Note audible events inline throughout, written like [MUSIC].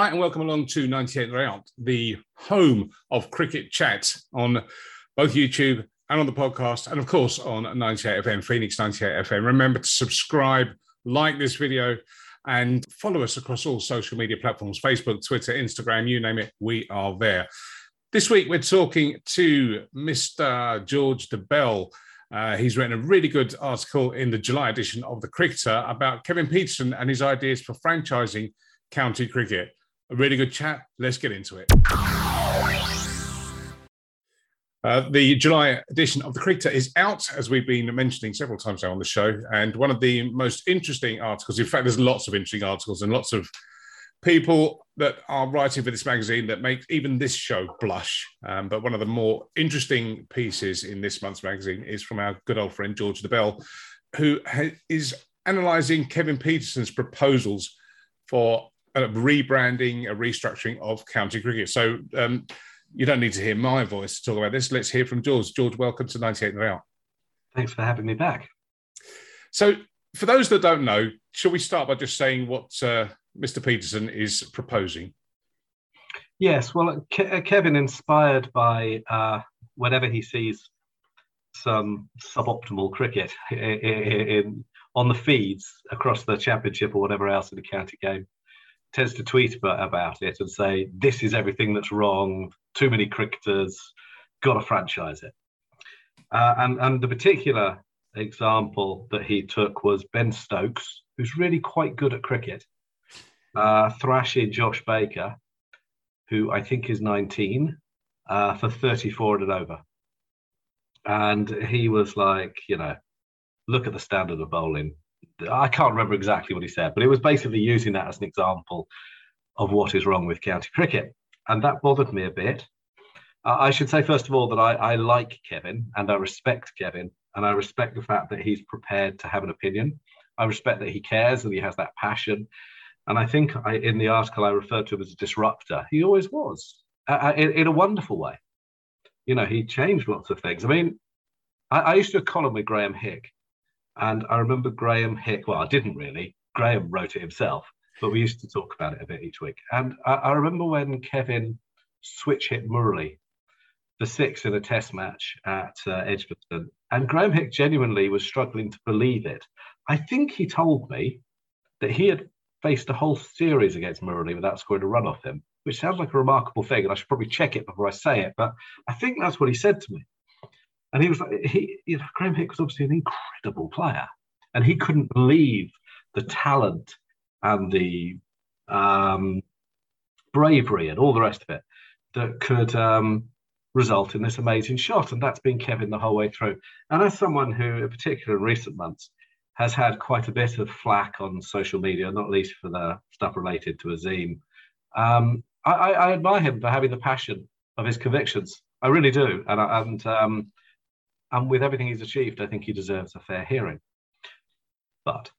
Hi, and welcome along to 98 Round, the home of cricket chat on both YouTube and on the podcast, and of course on 98 FM, Phoenix 98 FM. Remember to subscribe, like this video, and follow us across all social media platforms Facebook, Twitter, Instagram, you name it, we are there. This week, we're talking to Mr. George Dobell. Uh, he's written a really good article in the July edition of The Cricketer about Kevin Pietersen and his ideas for franchising county cricket a really good chat. Let's get into it. Uh, the July edition of the Cricketer is out, as we've been mentioning several times now on the show. And one of the most interesting articles, in fact, there's lots of interesting articles and lots of people that are writing for this magazine that make even this show blush. Um, but one of the more interesting pieces in this month's magazine is from our good old friend George Dobell, who ha- is analysing Kevin Pietersen's proposals for a rebranding, a restructuring of county cricket. So um, you don't need to hear my voice to talk about this. Let's hear from George. George, welcome to 98 and Out. Thanks for having me back. So, for those that don't know, shall we start by just saying what uh, Mr. Pietersen is proposing? Yes, well, Ke- uh, Kevin, inspired by uh, whenever he sees some suboptimal cricket in, in, on the feeds across the championship or whatever else in the county game, tends to tweet about, about it and say, this is everything that's wrong, too many cricketers, got to franchise it. Uh, and, and the particular example that he took was Ben Stokes, who's really quite good at cricket, uh, thrashing Josh Baker, who I think is 19, uh, for 34 and over. And he was like, you know, look at the standard of bowling. I can't remember exactly what he said, but it was basically using that as an example of what is wrong with county cricket. And that bothered me a bit. Uh, I should say, first of all, that I, I like Kevin and I respect Kevin and I respect the fact that he's prepared to have an opinion. I respect that he cares and he has that passion. And I think I, in the article I referred to him as a disruptor. He always was, uh, in, in, a wonderful way. You know, he changed lots of things. I mean, I, I used to do a column with Graeme Hick, and I remember Graeme Hick, well, I didn't really. Graeme wrote it himself, but we used to talk about it a bit each week. And I, I remember when Kevin switch hit Murali, the six in a test match at uh, Edgbaston. And Graeme Hick genuinely was struggling to believe it. I think he told me that he had faced a whole series against Murali without scoring a run off him, which sounds like a remarkable thing. And I should probably check it before I say it, but I think that's what he said to me. And he was like, he, you know, Graeme Hick was obviously an incredible player, and he couldn't believe the talent and the um, bravery and all the rest of it that could um, result in this amazing shot. And that's been Kevin the whole way through. And as someone who, in particular in recent months, has had quite a bit of flack on social media, not least for the stuff related to Azeem, um, I, I, admire him for having the passion of his convictions. I really do. And, and um, and with everything he's achieved, I think he deserves a fair hearing. But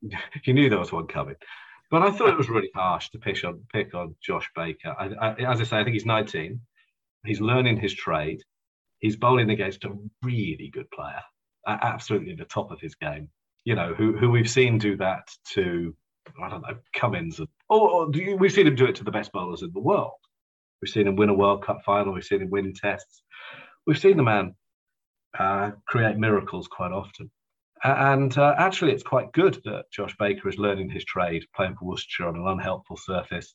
[LAUGHS] you knew there was one coming. But I thought it was really harsh to pick on pick on Josh Baker. I, I, as I say, I think he's 19. He's learning his trade. He's bowling against a really good player, absolutely the top of his game. You know, who who we've seen do that to I don't know Cummins, and, or, or we've seen him do it to the best bowlers in the world. We've seen him win a World Cup final. We've seen him win tests. We've seen the man uh, create miracles quite often. And uh, actually, it's quite good that Josh Baker is learning his trade, playing for Worcestershire on an unhelpful surface.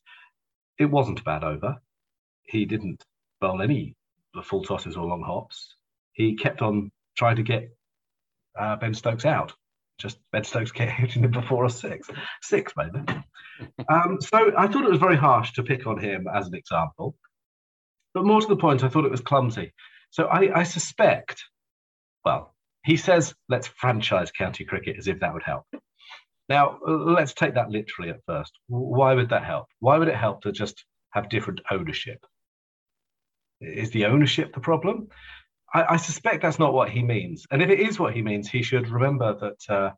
It wasn't a bad over. He didn't bowl any full tosses or long hops. He kept on trying to get uh, Ben Stokes out. Just Ben Stokes kept hitting him before a six, six maybe. [LAUGHS] um, so I thought it was very harsh to pick on him as an example. But more to the point, I thought it was clumsy. So I, I suspect well, he says, let's franchise county cricket as if that would help. Now, let's take that literally at first. Why would that help? Why would it help to just have different ownership? Is the ownership the problem? I, I suspect that's not what he means. And if it is what he means, he should remember that uh,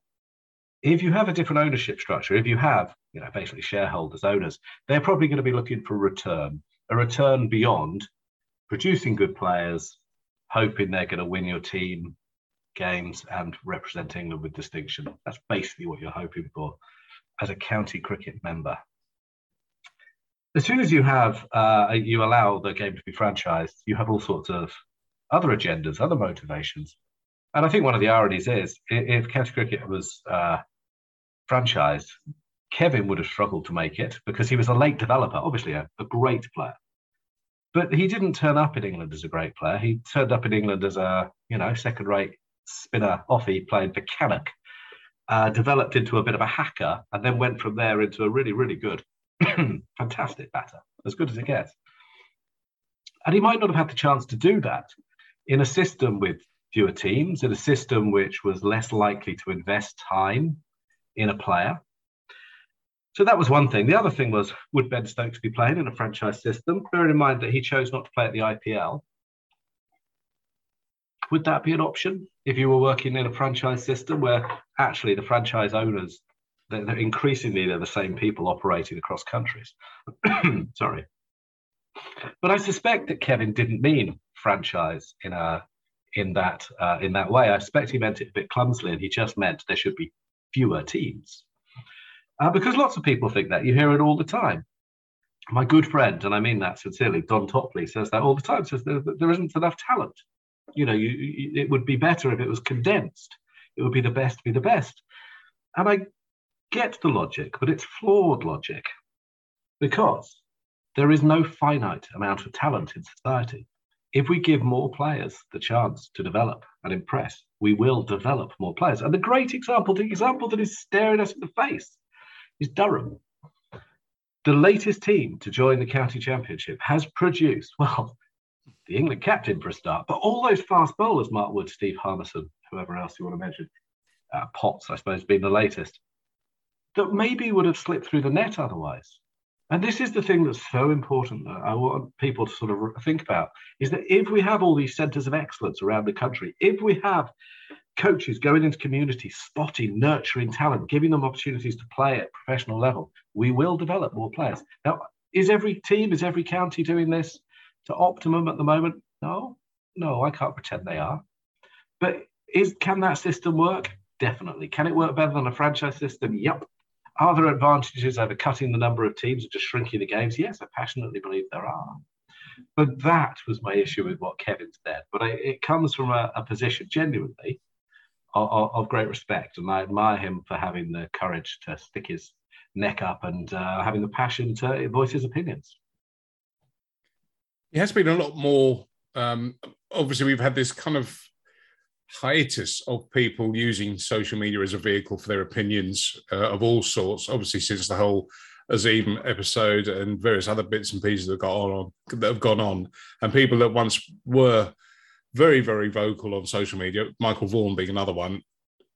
if you have a different ownership structure, if you have, you know, basically shareholders, owners, they're probably going to be looking for a return, a return beyond producing good players, hoping they're going to win your team games and represent England with distinction. That's basically what you're hoping for as a county cricket member. as soon as you have uh, you allow the game to be franchised, you have all sorts of other agendas, other motivations. And I think one of the ironies is if County Cricket was uh, franchised, Kevin would have struggled to make it because he was a late developer, obviously a, a great player. But he didn't turn up in England as a great player. He turned up in England as a, you know, second-rate spinner offie played for Cannock, uh, developed into a bit of a hacker, and then went from there into a really, really good, [CLEARS THROAT] fantastic batter, as good as it gets. And he might not have had the chance to do that in a system with fewer teams, in a system which was less likely to invest time in a player. So that was one thing. The other thing was, would Ben Stokes be playing in a franchise system? Bearing in mind that he chose not to play at the IPL. Would that be an option if you were working in a franchise system where actually the franchise owners, they're, they're increasingly they're the same people operating across countries? [CLEARS THROAT] Sorry. But I suspect that Kevin didn't mean franchise in a in that uh, in that way. I suspect he meant it a bit clumsily, and he just meant there should be fewer teams. Uh, because lots of people think that. You hear it all the time. My good friend, and I mean that sincerely, Don Topley says that all the time. Says there, there isn't enough talent. You know, you, you, it would be better if it was condensed. It would be the best, be the best. And I get the logic, but it's flawed logic because there is no finite amount of talent in society. If we give more players the chance to develop and impress, we will develop more players. And the great example, the example that is staring us in the face, is Durham. The latest team to join the county championship has produced, well, the England captain for a start, but all those fast bowlers, Mark Wood, Steve Harmison, whoever else you want to mention, uh, Potts, I suppose, being the latest, that maybe would have slipped through the net otherwise. And this is the thing that's so important that I want people to sort of think about is that if we have all these centers of excellence around the country, if we have coaches going into communities, spotting, nurturing talent, giving them opportunities to play at professional level, we will develop more players. Now, is every team, is every county doing this to optimum at the moment? No, no, I can't pretend they are. But is can that system work? Definitely. Can it work better than a franchise system? Yep. Are there advantages over cutting the number of teams and just shrinking the games? Yes, I passionately believe there are. But that was my issue with what Kevin said. But I, it comes from a, a position, genuinely, of, of, great respect. And I admire him for having the courage to stick his neck up and uh, having the passion to voice his opinions. It has been a lot more. Um, obviously, we've had this kind of hiatus of people using social media as a vehicle for their opinions uh, of all sorts. Obviously, since the whole Azeem episode and various other bits and pieces that gone on, that have gone on, and people that once were very, very vocal on social media, Michael Vaughan being another one,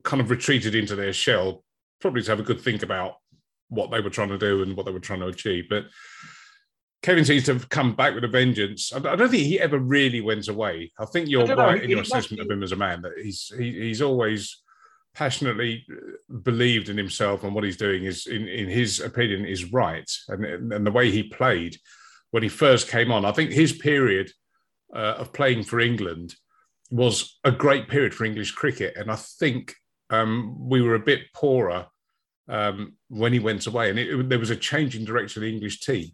kind of retreated into their shell, probably to have a good think about what they were trying to do and what they were trying to achieve. But Kevin seems to have come back with a vengeance. I don't think he ever really went away. I think you're right know, in your assessment of him as a man that he's he, he's always passionately uh, believed in himself and what he's doing is in, in his opinion is right and and the way he played when he first came on i think his period uh, of playing for England was a great period for English cricket. And I think um, we were a bit poorer um, when he went away, and it, it, there was a change in direction of the English team.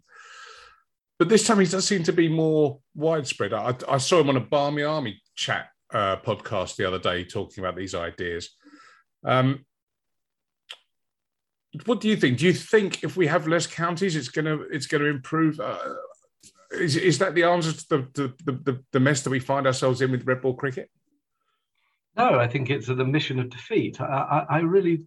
But this time he does seem to be more widespread. I, I saw him on a Barmy Army chat uh, podcast the other day talking about these ideas. Um, what do you think? Do you think if we have less counties, it's gonna it's gonna improve? Uh, is, is that the answer to the, the, the, the mess that we find ourselves in with red ball cricket? No, I think it's the mission of defeat. I, I, I really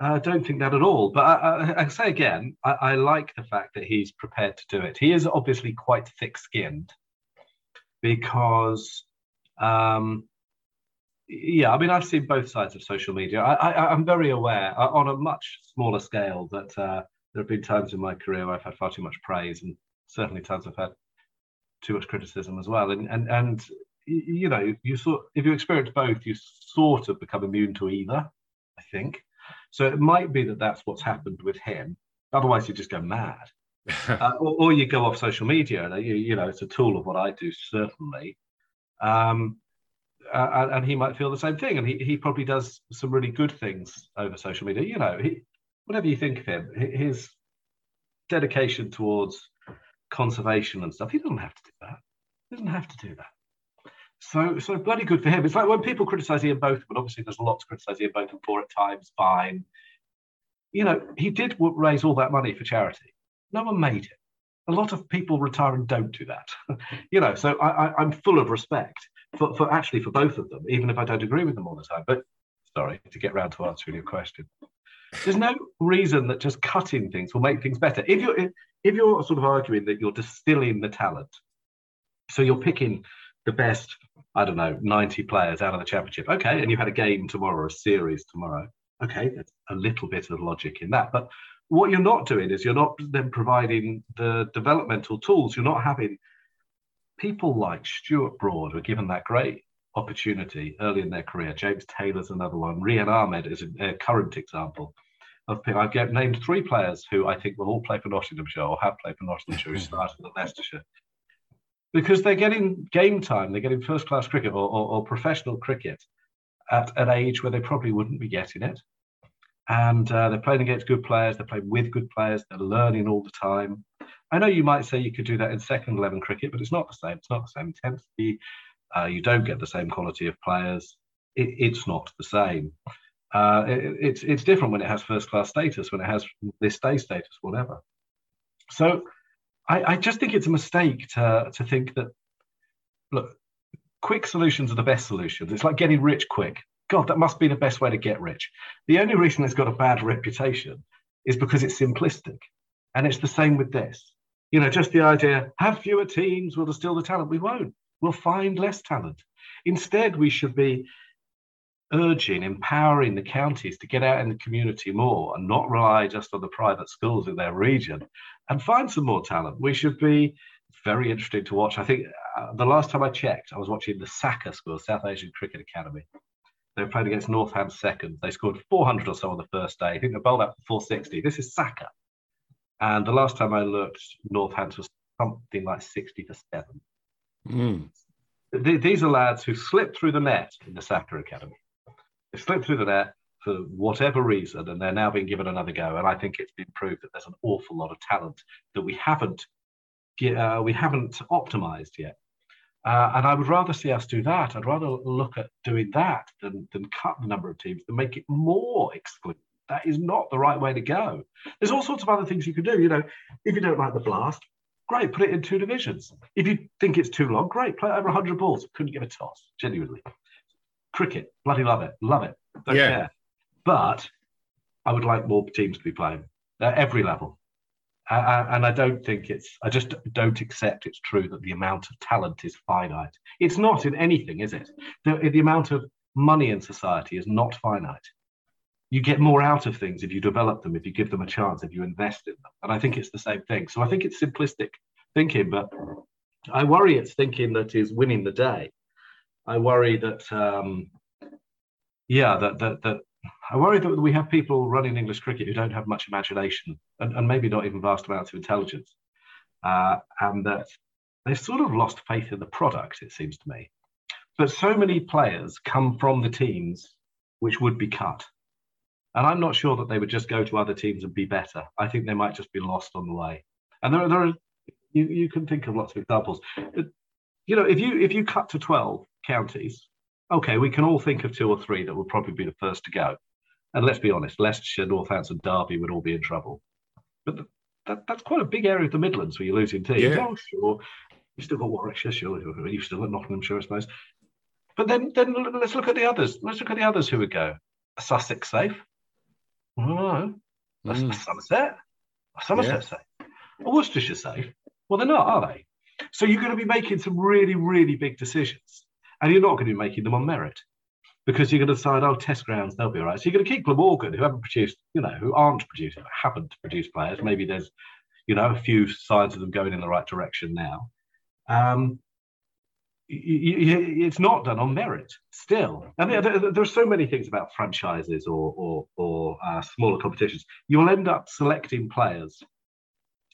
uh, don't think that at all. But I, I, say again, I, I, like the fact that he's prepared to do it. He is obviously quite thick skinned because, um, yeah, I mean, I've seen both sides of social media. I, am very aware uh, on a much smaller scale that uh, there have been times in my career where I've had far too much praise and certainly times I've had too much criticism as well. And and and you know, you sort if you experience both, you sort of become immune to either. I think so. It might be that that's what's happened with him. Otherwise, you just go mad, [LAUGHS] uh, or, or, you go off social media. And you, you know, it's a tool of what I do certainly. Um, uh, and he might feel the same thing, and he, he probably does some really good things over social media. You know, he, whatever you think of him, his dedication towards conservation and stuff. He doesn't have to do that. He doesn't have to do that. So, so bloody good for him. It's like when people criticise Ian Botham, but obviously there's a lot to criticise Ian Botham for at times. Fine, you know, he did raise all that money for charity. No one made it. A lot of people retire and don't do that. [LAUGHS] you know, so I, am full of respect for, for actually for both of them, even if I don't agree with them all the time. But sorry to get round to answering your question. There's no reason that just cutting things will make things better. If you're if you're sort of arguing that you're distilling the talent, so you're picking the best, I don't know, 90 players out of the championship. Okay, and you had a game tomorrow, a series tomorrow. Okay, there's a little bit of logic in that. But what you're not doing is you're not then providing the developmental tools. You're not having people like Stuart Broad were given that great opportunity early in their career. James Taylor's another one. Rehan Ahmed is a, current example. Of, I've get, named three players who I think will all play for Nottinghamshire or have played for Nottinghamshire who [LAUGHS] started at Leicestershire. Because they're getting game time, they're getting first class cricket or, or, or professional cricket at an age where they probably wouldn't be getting it. And uh, they're playing against good players, they're playing with good players, they're learning all the time. I know you might say you could do that in second 11 cricket, but it's not the same. It's not the same intensity. Uh, you don't get the same quality of players. It, it's not the same. Uh, it, it's it's different when it has first class status, when it has this day status, whatever. So I, I just think it's a mistake to to think that look, quick solutions are the best solutions. It's like getting rich quick. God, that must be the best way to get rich. The only reason it's got a bad reputation is because it's simplistic. And it's the same with this. You know, just the idea, have fewer teams, we'll distill the talent. We won't We'll find less talent. Instead, we should be urging, empowering the counties to get out in the community more and not rely just on the private schools in their region and find some more talent. We should be very interesting to watch. I think uh, the last time I checked, I was watching the SACA school, South Asian Cricket Academy. They played against Northam second. They scored 400 or so on the first day. I think they bowled out for 460. This is SACA. And the last time I looked, Northants was something like 60 to 7. Mm. These are lads who slipped through the net in the SACA Academy. They slipped through the net for whatever reason, and they're now being given another go. And I think it's been proved that there's an awful lot of talent that we haven't uh, we haven't optimized yet. Uh, and I would rather see us do that. I'd rather look at doing that than, than cut the number of teams and make it more exclusive. That is not the right way to go. There's all sorts of other things you can do. You know, if you don't like the blast, Great, put it in two divisions. If you think it's too long, great, play over 100 balls. Couldn't give a toss, genuinely. Cricket, bloody love it, love it. Don't yeah. care. But I would like more teams to be playing at every level. And I don't think it's, I just don't accept it's true that the amount of talent is finite. It's not in anything, is it? The, the amount of money in society is not finite you get more out of things if you develop them, if you give them a chance, if you invest in them. And I think it's the same thing. So I think it's simplistic thinking, but I worry it's thinking that is winning the day. I worry that, um, yeah, that, that, that I worry that we have people running English cricket who don't have much imagination and, and maybe not even vast amounts of intelligence. Uh, and that they've sort of lost faith in the product, it seems to me. But so many players come from the teams which would be cut and I'm not sure that they would just go to other teams and be better. I think they might just be lost on the way. And there, there are, you, you can think of lots of examples. You know, if you if you cut to 12 counties, okay, we can all think of two or three that would probably be the first to go. And let's be honest, Leicestershire, Northampton, Derby would all be in trouble. But that, that's quite a big area of the Midlands where you're losing teams. Yeah. Oh, sure. You've still got Warwickshire, sure. You've still got Nottinghamshire, I suppose. But then, then let's look at the others. Let's look at the others who would go. Sussex safe. Oh, mm. Somerset. Somerset yeah. safe. Worcestershire safe. Well, they're not, are they? So you're going to be making some really, really big decisions, and you're not going to be making them on merit because you're going to decide, oh, test grounds, they'll be all right. So you're going to keep Glamorgan, who haven't produced, you know, who aren't producing, haven't produced players. Maybe there's, you know, a few signs of them going in the right direction now. Um, it's not done on merit still. And there, there, are so many things about franchises or, or, or uh, smaller competitions. You'll end up selecting players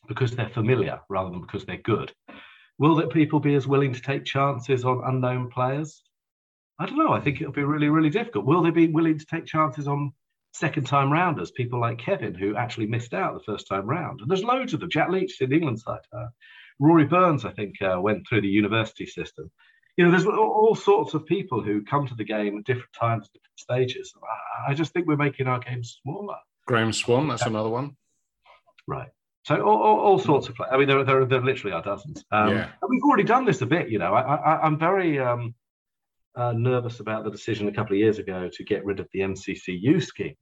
because they're familiar rather than because they're good. Will that people be as willing to take chances on unknown players? I don't know. I think it'll be really, really difficult. Will they be willing to take chances on second time rounders, people like Kevin, who actually missed out the first time round. And there's loads of them. Jack Leach in the England side. Uh, Rory Burns, I think, uh, went through the university system. You know, there's all sorts of people who come to the game at different times, different stages. I just think we're making our game smaller. Graeme Swann, that's another one. Right. So all, all, all sorts of. I mean, there, there, there literally are dozens. Um, yeah. And we've already done this a bit. You know, I, am very um, uh, nervous about the decision a couple of years ago to get rid of the MCCU scheme.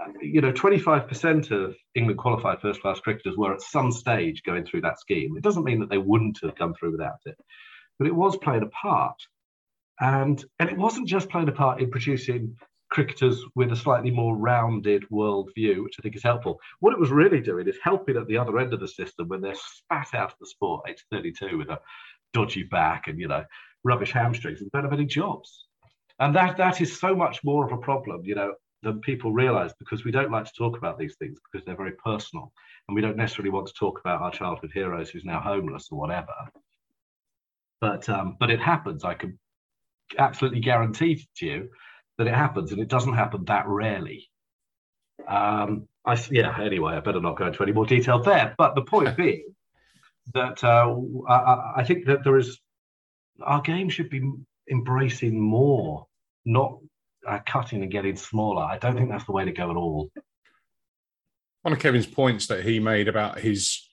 Uh, you know, 25% of England qualified first class cricketers were at some stage going through that scheme. It doesn't mean that they wouldn't have come through without it, but it was playing a part. And, and it wasn't just playing a part in producing cricketers with a slightly more rounded world view, which I think is helpful. What it was really doing is helping at the other end of the system when they're spat out of the sport, age 32, with a dodgy back and, you know, rubbish hamstrings and don't have any jobs. And that that is so much more of a problem, you know, than people realize because we don't like to talk about these things because they're very personal. And we don't necessarily want to talk about our childhood heroes who's now homeless or whatever. But um, but it happens. I can absolutely guarantee to you that it happens, and it doesn't happen that rarely. Um, I yeah. Anyway, I better not go into any more detail there. But the point [LAUGHS] being that uh, I, I think that there is our game should be embracing more, not uh, cutting and getting smaller. I don't think that's the way to go at all. One of Kevin's points that he made about his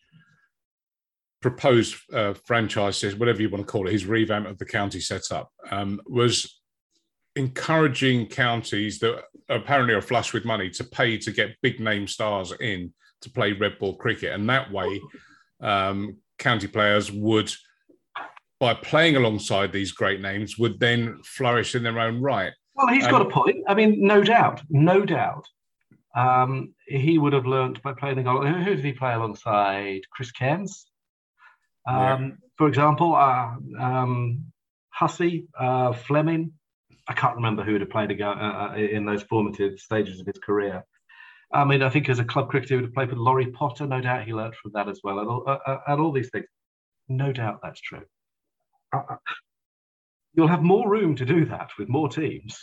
proposed uh, franchise, whatever you want to call it, his revamp of the county setup, um, was encouraging counties that apparently are flush with money to pay to get big name stars in to play red ball cricket, and that way, um, county players would by playing alongside these great names, would then flourish in their own right. Well, he's um, got a point. I mean, no doubt, no doubt. Um, he would have learnt by playing. Who did he play alongside? Chris Cairns, um, yeah. for example. Uh, um, Hussey, uh, Fleming. I can't remember who would have played uh, uh, in those formative stages of his career. I mean, I think as a club cricketer, he would have played with Laurie Potter. No doubt he learnt from that as well, and all, uh, uh and all these things. No doubt that's true. Uh, you'll have more room to do that with more teams.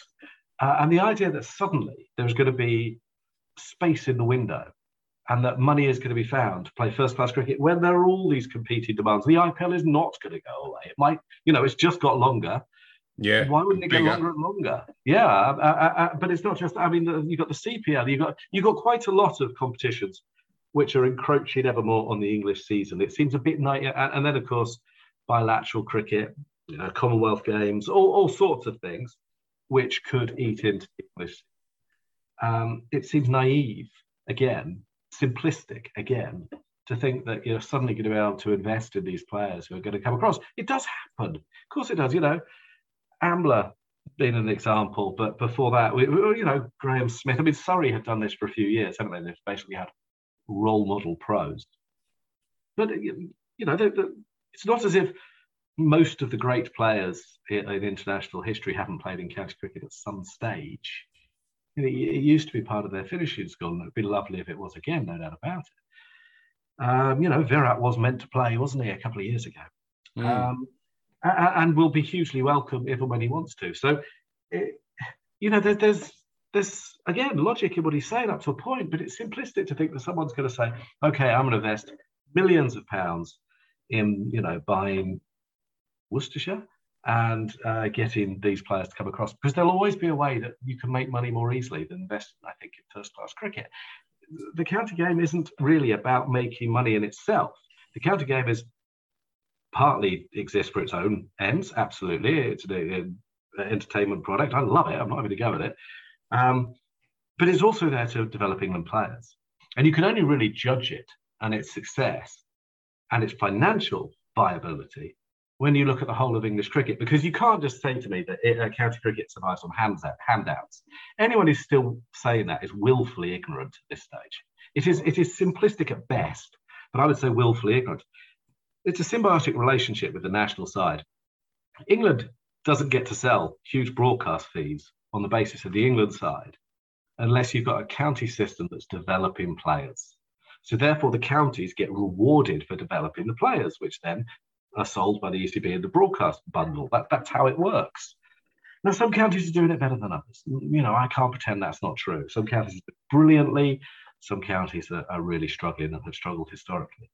Uh, and the idea that suddenly there's going to be space in the window and that money is going to be found to play first class cricket when there are all these competing demands. The IPL is not going to go away. It might, you know, it's just got longer. Yeah. Why wouldn't it bigger. get longer and longer? Yeah, but it's not just. I mean, you've got the CPL. You've got you've got quite a lot of competitions which are encroaching ever more on the English season. It seems a bit night, and then of course bilateral cricket, you know, Commonwealth Games, all, all sorts of things which could eat into English. Um, it seems naive, again, simplistic, again, to think that you're suddenly going to be able to invest in these players who are going to come across. It does happen. Of course it does. You know, Amla being an example, but before that, we, you know, Graeme Smith. I mean, Surrey have done this for a few years, haven't they? They've basically had role model pros. But, you know, it's not as if most of the great players in, in international history haven't played in county cricket at some stage. You know, it, used to be part of their finishing school, and it'd be lovely if it was again, no doubt about it. Um, you know, Virat was meant to play, wasn't he, a couple of years ago? Mm. Um, and will be hugely welcome if and when he wants to. So, it, you know, there, there's there's again logic in what he's saying up to a point, but it's simplistic to think that someone's going to say, "Okay, I'm going to invest millions of pounds in you know buying Worcestershire and uh, getting these players to come across because there'll always be a way that you can make money more easily than investing, I think, in first class cricket. The county game isn't really about making money in itself. The county game is partly exists for its own ends, absolutely. It's an entertainment product. I love it. I'm not having to go with it. Um, but it's also there to develop England players. And you can only really judge it and its success and its financial viability when you look at the whole of English cricket, because you can't just say to me that it, uh, county cricket survives on hands out, handouts. Anyone who's still saying that is willfully ignorant at this stage. It is, it is simplistic at best, but I would say willfully ignorant. It's a symbiotic relationship with the national side. England doesn't get to sell huge broadcast fees on the basis of the England side unless you've got a county system that's developing players. So therefore, the counties get rewarded for developing the players, which then are sold by the ECB in the broadcast bundle. That, that's how it works. Now, some counties are doing it better than others. You know, I can't pretend that's not true. Some counties do brilliantly, some counties are, are really struggling and have struggled historically.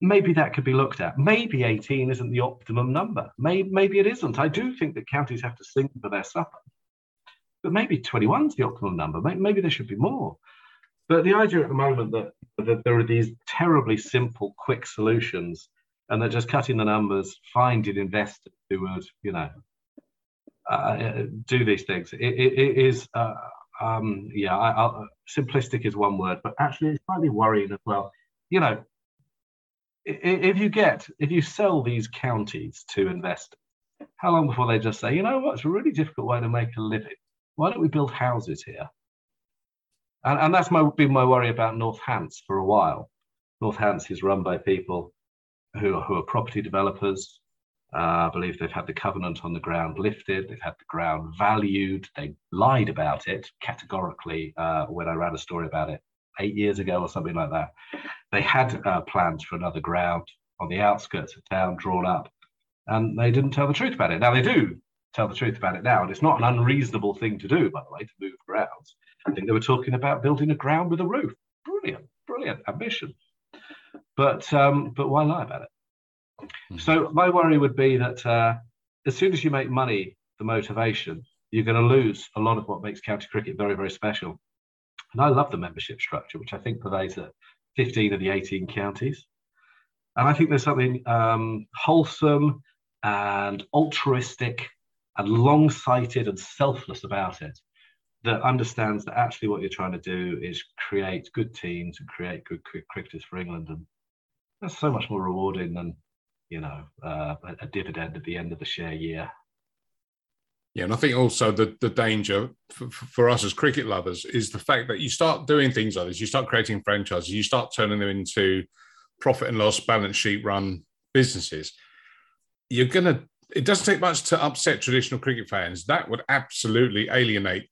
Maybe that could be looked at. Maybe 18 isn't the optimum number. Maybe, maybe it isn't. I do think that counties have to sing for their supper. But maybe 21 is the optimum number. Maybe, maybe there should be more. But the idea at the moment that, that there are these terribly simple, quick solutions and they're just cutting the numbers, finding investors who would, you know, uh, do these things. it, it, it is, uh, um, yeah, I, I, simplistic is one word, but actually it's slightly worrying as well. You know, if you get, if you sell these counties to investors, how long before they just say, you know what, it's a really difficult way to make a living. Why don't we build houses here? And, and that's my, been my worry about Northants for a while. Northants is run by people who, who are property developers. Uh, I believe they've had the covenant on the ground lifted. They've had the ground valued. They lied about it categorically uh, when I ran a story about it eight years ago or something like that. They had uh, plans for another ground on the outskirts of town drawn up, and they didn't tell the truth about it. Now they do tell the truth about it now, and it's not an unreasonable thing to do, by the way, to move grounds. I think they were talking about building a ground with a roof. Brilliant, brilliant ambition. But um, but why lie about it? Mm-hmm. So my worry would be that uh, as soon as you make money, the motivation, you're going to lose a lot of what makes county cricket very very special. And I love the membership structure, which I think pervades at 15 of the 18 counties. And I think there's something um, wholesome and altruistic and long sighted and selfless about it that understands that actually what you're trying to do is create good teams and create good cricketers for England. And that's so much more rewarding than, you know, uh, a, a dividend at the end of the share year. Yeah, and I think also the the danger for, for, us as cricket lovers is the fact that you start doing things like this, you start creating franchises, you start turning them into profit and loss balance sheet run businesses. You're gonna. It doesn't take much to upset traditional cricket fans. That would absolutely alienate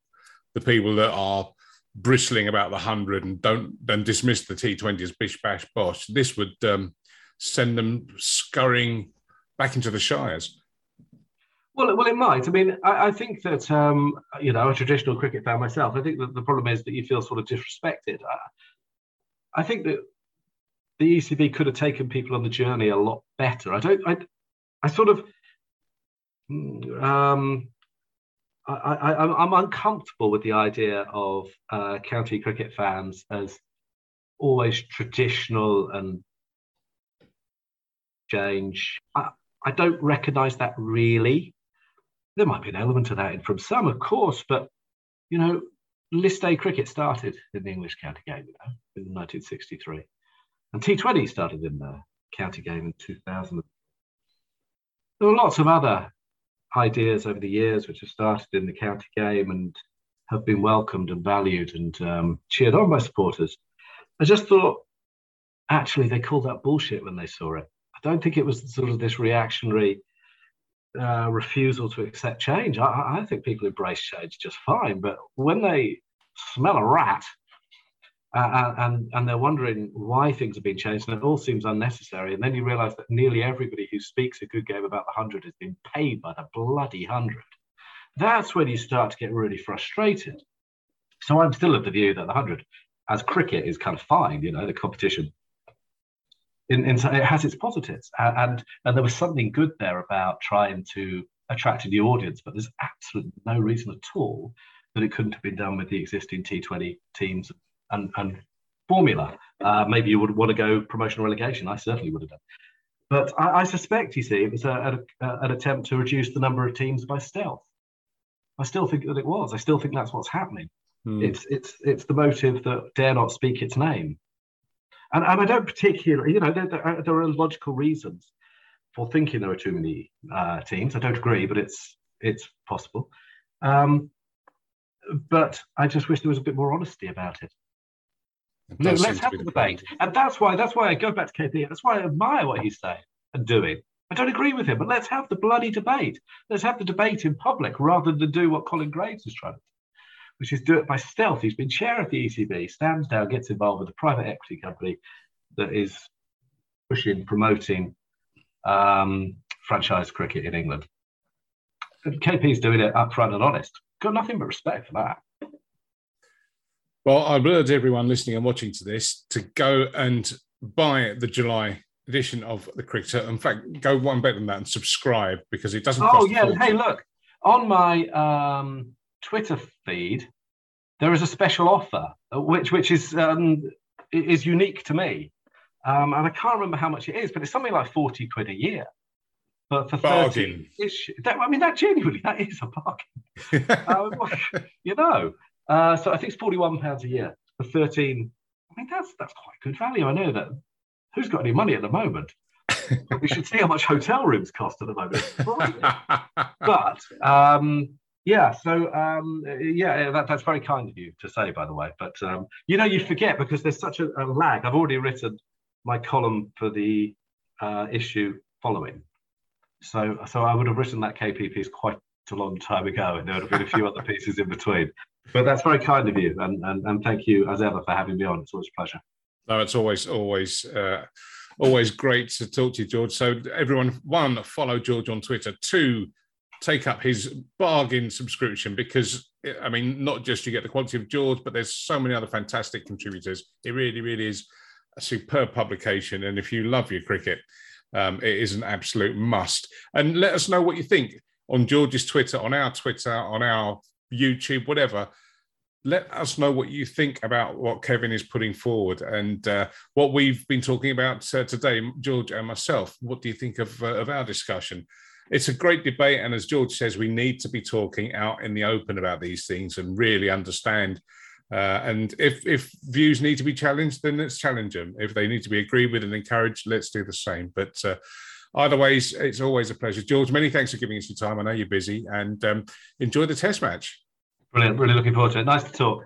the people that are bristling about the hundred and don't then dismiss the T20 as bish bash bosh. This would um, send them scurrying back into the shires. Well, well, it might. I mean, I, I think that um, you know, a traditional cricket fan myself. I think that the problem is that you feel sort of disrespected. I, I think that the ECB could have taken people on the journey a lot better. I don't. I, I sort of. Um, I, I, I'm uncomfortable with the idea of uh, county cricket fans as always traditional and change. I, I don't recognise that really there might be an element of that from some, of course, but you know, list A cricket started in the English county game, you know, in 1963, and T20 started in the county game in 2000. There were lots of other ideas over the years which have started in the county game and have been welcomed and valued and um, cheered on by supporters. I just thought, actually, they called that bullshit when they saw it. I don't think it was sort of this reactionary uh, refusal to accept change. I, I, think people embrace change just fine, but when they smell a rat uh, and and they're wondering why things have been changed, and it all seems unnecessary, and then you realise that nearly everybody who speaks a good game about the hundred has been paid by the bloody hundred. That's when you start to get really frustrated. So I'm still of the view that the hundred, as cricket, is kind of fine. You know, the competition in, in, it has its positives, and and there was something good there about trying to attract a new audience. But there's absolutely no reason at all that it couldn't have been done with the existing T20 teams and, and formula. Uh, maybe you would want to go promotion relegation. I certainly would have done. But I, I suspect, you see, it was a, a, an attempt to reduce the number of teams by stealth. I still think that it was. I still think that's what's happening. Hmm. It's it's it's the motive that dare not speak its name. And, and I don't particularly, you know, there, there, there are logical reasons for thinking there are too many uh, teams. I don't agree, but it's it's possible. Um, but I just wish there was a bit more honesty about it. it let's have the debate, and that's why that's why I go back to KP. That's why I admire what he's saying and doing. I don't agree with him, but let's have the bloody debate. Let's have the debate in public rather than do what Colin Graves is trying to do which is do it by stealth. He's been chair of the ECB, stands down, gets involved with a private equity company that is pushing, promoting um, franchise cricket in England. KP's doing it upfront and honest. Got nothing but respect for that. Well, I'd urge everyone listening and watching to this to go and buy the July edition of the Cricketer. In fact, go one better than that and subscribe because it doesn't. Oh yeah, hey, look on my um, Twitter feed, there is a special offer uh, which which is um, is unique to me, um, and I can't remember how much it is, but it's something like forty quid a year. But for bargain, that, I mean that genuinely that is a bargain. [LAUGHS] um, [LAUGHS] you know, uh, so I think it's forty-one pounds a year for thirteen. I mean that's that's quite good value. I know that. Who's got any money at the moment? [LAUGHS] we should see how much hotel rooms cost at the moment. but um, yeah, so um, yeah, that, that's very kind of you to say, by the way. But um, you know, you forget because there's such a, a, lag. I've already written my column for the uh, issue following, so so I would have written that KP piece quite a long time ago, and there would have been a few other pieces in between. But that's very kind of you, and, and and thank you as ever for having me on. It's always a pleasure. No, it's always always. Uh always great to talk to you, George. So everyone, one, follow George on Twitter. Two, take up his bargain subscription because I mean, not just you get the quality of George, but there's so many other fantastic contributors. It really, really is a superb publication. And if you love your cricket, um, it is an absolute must. And let us know what you think on George's Twitter, on our Twitter, on our YouTube, whatever let us know what you think about what Kevin is putting forward and uh, what we've been talking about uh, today, George and myself. What do you think of, uh, of our discussion? It's a great debate. And as George says, we need to be talking out in the open about these things and really understand. Uh, and if, if views need to be challenged, then let's challenge them. If they need to be agreed with and encouraged, let's do the same. But uh, either ways, it's always a pleasure. George, many thanks for giving us your time. I know you're busy and um, enjoy the test match. Brilliant. Really looking forward to it. Nice to talk.